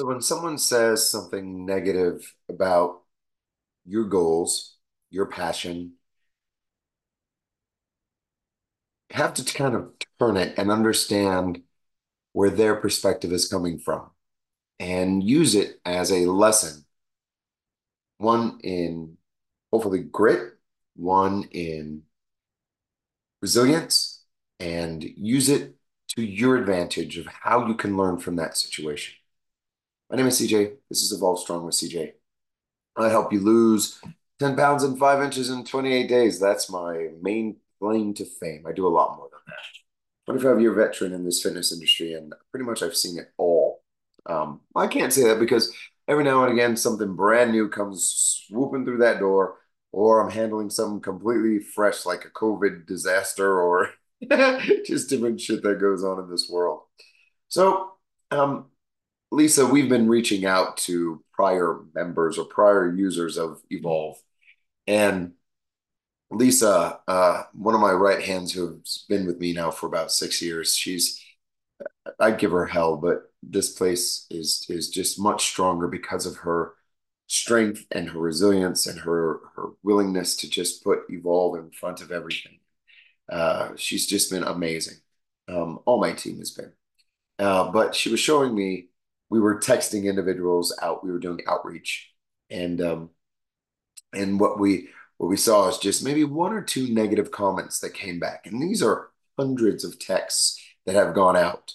So when someone says something negative about your goals, your passion, you have to kind of turn it and understand where their perspective is coming from and use it as a lesson. One in hopefully grit, one in resilience, and use it to your advantage of how you can learn from that situation. My name is CJ. This is eVOLV Strong with CJ. I help you lose 10 pounds and five inches in 28 days. That's my main claim to fame. I do a lot more than that. 25 year veteran in this fitness industry, and pretty much I've seen it all. Um, I can't say that because every now and again something brand new comes swooping through that door, or I'm handling something completely fresh like a COVID disaster or just different shit that goes on in this world. So, um, Lisa, we've been reaching out to prior members or prior users of eVOLV. And Lisa, uh, one of my right hands who's been with me now for about six years, she's I'd give her hell, but this place is is just much stronger because of her strength and her resilience and her her willingness to just put eVOLV in front of everything. Uh, she's just been amazing. Um, all my team has been. Uh, but she was showing me we were texting individuals out. We were doing outreach, and um, and what we what we saw is just maybe one or two negative comments that came back, and these are hundreds of texts that have gone out,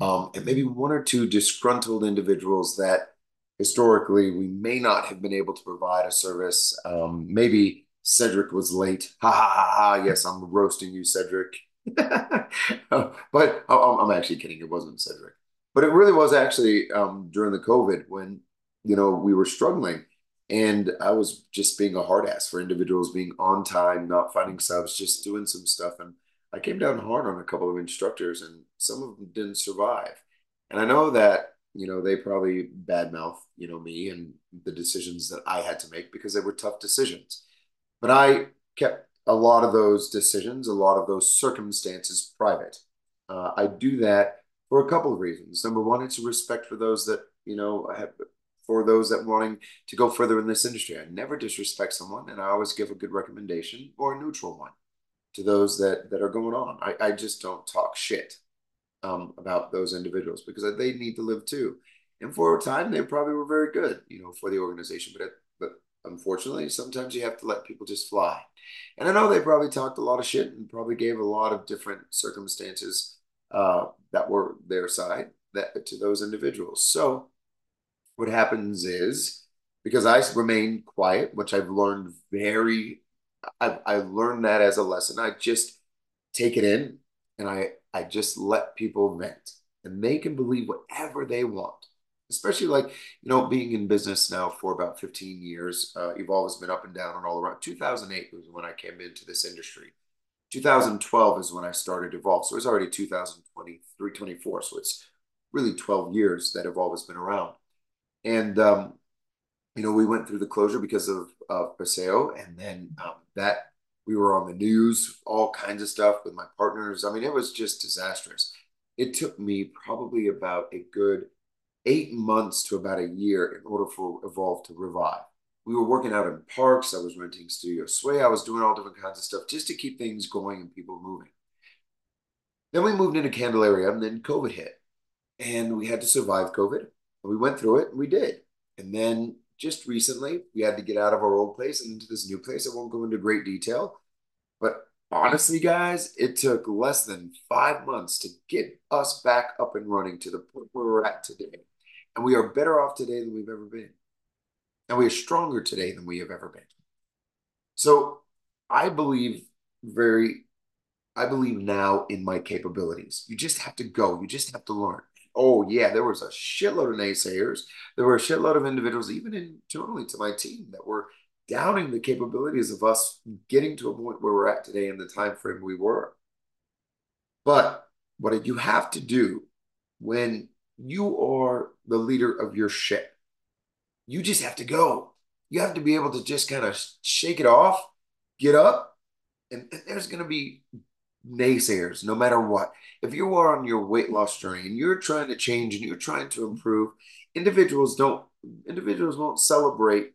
um, and maybe one or two disgruntled individuals that historically we may not have been able to provide a service. Um, maybe Cedric was late. Ha ha ha ha. Yes, I'm roasting you, Cedric. but I'm actually kidding. It wasn't Cedric. But it really was actually um, during the COVID when, you know, we were struggling. And I was just being a hard ass for individuals being on time, not finding subs, just doing some stuff. And I came down hard on a couple of instructors, and some of them didn't survive. And I know that, you know, they probably badmouth, you know, me and the decisions that I had to make because they were tough decisions. But I kept a lot of those decisions, a lot of those circumstances private. Uh, I do that for a couple of reasons. Number one, it's respect for those that, you know, have, for those that wanting to go further in this industry. I never disrespect someone and I always give a good recommendation or a neutral one to those that, that are going on. I, I just don't talk shit um, about those individuals because they need to live too. And for a time, they probably were very good, you know, for the organization. But, but unfortunately, sometimes you have to let people just fly. And I know they probably talked a lot of shit and probably gave a lot of different circumstances uh, that were their side that to those individuals. So what happens is because I remain quiet, which I've learned very, I've, I learned that as a lesson. I just take it in and I, I just let people vent and they can believe whatever they want. Especially like, you know, being in business now for about 15 years, uh, eVOLV has been up and down and all around. 2008 was when I came into this industry. 2012 is when I started eVOLV. So it's already 2023, 24. So it's really 12 years that eVOLV has been around. And, um, you know, we went through the closure because of, of Paseo. And then um, that we were on the news, all kinds of stuff with my partners. I mean, it was just disastrous. It took me probably about a good eight months to about a year in order for eVOLV to revive we were working out in parks. I was renting Studio Sway. I was doing all different kinds of stuff just to keep things going and people moving. Then we moved into Candelaria and then COVID hit. And we had to survive COVID. And we went through it and we did. And then just recently, we had to get out of our old place and into this new place. I won't go into great detail. But honestly, guys, it took less than five months to get us back up and running to the point where we're at today. And we are better off today than we've ever been and we are stronger today than we have ever been. So I believe very, I believe now in my capabilities. You just have to go. You just have to learn. Oh yeah, there was a shitload of naysayers. There were a shitload of individuals, even internally to my team, that were doubting the capabilities of us getting to a point where we're at today in the time frame we were. But what did you have to do when you are the leader of your ship, you just have to go. You have to be able to just kind of shake it off, get up, and, and there's going to be naysayers, no matter what. If you are on your weight loss journey and you're trying to change and you're trying to improve, individuals don't individuals won't celebrate,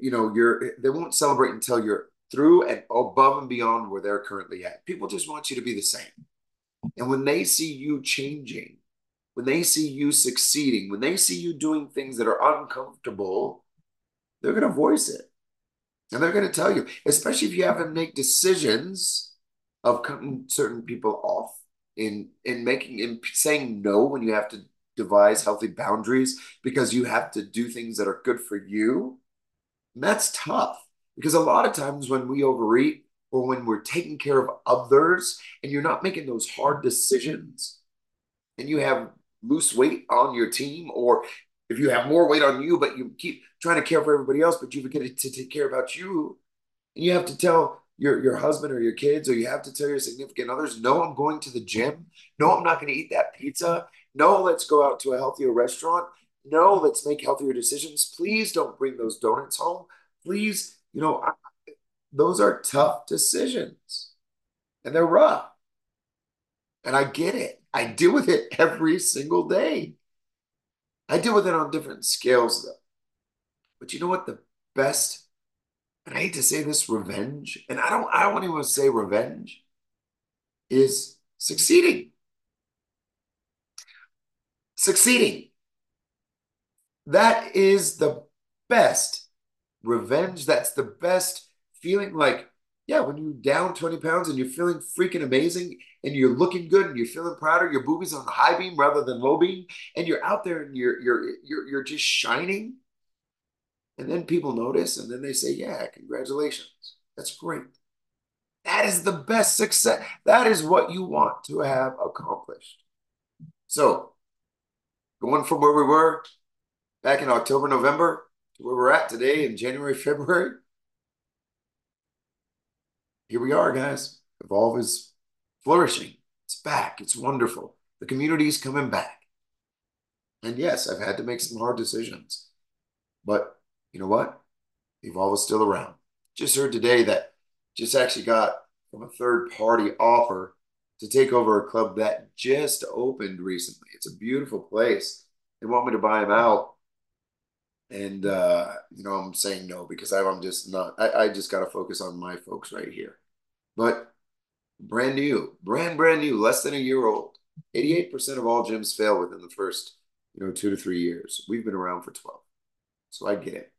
you know, you're they won't celebrate until you're through and above and beyond where they're currently at. People just want you to be the same. And when they see you changing, when they see you succeeding, when they see you doing things that are uncomfortable, they're going to voice it. And they're going to tell you, especially if you have to make decisions of cutting certain people off in in making in saying no when you have to devise healthy boundaries because you have to do things that are good for you. And that's tough because a lot of times when we overeat or when we're taking care of others and you're not making those hard decisions and you have loose weight on your team or if you have more weight on you but you keep trying to care for everybody else but you forget to take care about you and you have to tell your your husband or your kids or you have to tell your significant others no i'm going to the gym. No i'm not going to eat that pizza. No let's go out to a healthier restaurant. No let's make healthier decisions. Please don't bring those donuts home. Please you know I, those are tough decisions and they're rough and i get it i deal with it every single day i deal with it on different scales though but you know what the best and I hate to say this, revenge, and I don't I don't even say revenge, is succeeding. Succeeding. That is the best revenge. That's the best feeling like, yeah, when you're down 20 pounds and you're feeling freaking amazing and you're looking good and you're feeling prouder, your boobies on the high beam rather than low beam, and you're out there and you're you're you're you're just shining and then people notice and then they say, yeah, congratulations. That's great. That is the best success. That is what you want to have accomplished. So, going from where we were back in October, November to where we're at today in January, February, here we are, guys. eVOLV is flourishing. It's back. It's wonderful. The community is coming back. And yes, I've had to make some hard decisions, but you know what? eVOLV is still around. Just heard today that just actually got from a third party offer to take over a club that just opened recently. It's a beautiful place. They want me to buy them out. And, uh, you know, I'm saying no because I'm just not, I, I just got to focus on my folks right here. But brand new, brand, brand new, less than a year old. 88% of all gyms fail within the first, you know, two to three years. We've been around for 12. So I get it.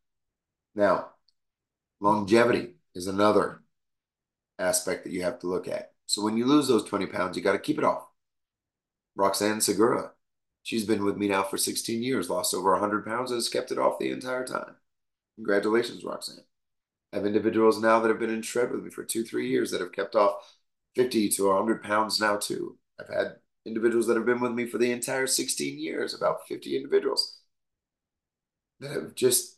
Now, longevity is another aspect that you have to look at. So when you lose those 20 pounds, you got to keep it off. Roxanne Segura, she's been with me now for 16 years, lost over 100 pounds, and has kept it off the entire time. Congratulations, Roxanne. I have individuals now that have been in shred with me for two, three years that have kept off 50 to 100 pounds now, too. I've had individuals that have been with me for the entire 16 years, about 50 individuals that have just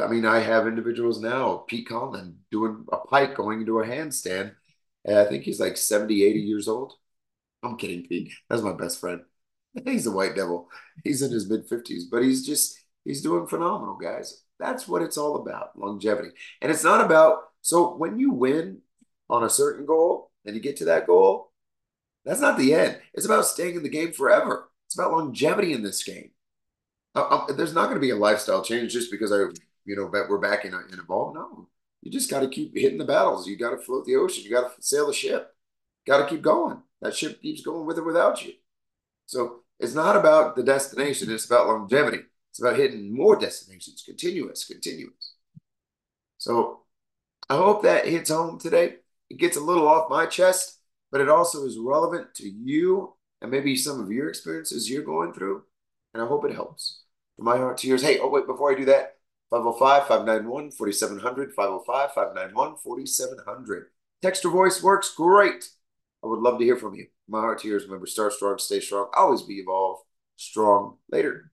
I mean, I have individuals now, Pete Conlon doing a pike going into a handstand. And I think he's like 70, 80 years old. I'm kidding, Pete. That's my best friend. He's a white devil. He's in his mid 50s, but he's just, he's doing phenomenal, guys. That's what it's all about longevity. And it's not about, so when you win on a certain goal and you get to that goal, that's not the end. It's about staying in the game forever. It's about longevity in this game. Uh, uh, there's not going to be a lifestyle change just because I you know, we're back in, in a ball. No, you just got to keep hitting the battles. You got to float the ocean. You got to sail the ship. Got to keep going. That ship keeps going with or without you. So it's not about the destination. It's about longevity. It's about hitting more destinations, continuous, continuous. So I hope that hits home today. It gets a little off my chest, but it also is relevant to you and maybe some of your experiences you're going through. And I hope it helps. From my heart to yours. Hey, oh, wait, before I do that, 505 591 4700, 505 591 4700. Text or voice works great. I would love to hear from you. My heart to yours. Remember, start strong, stay strong, always be evolved. Strong later.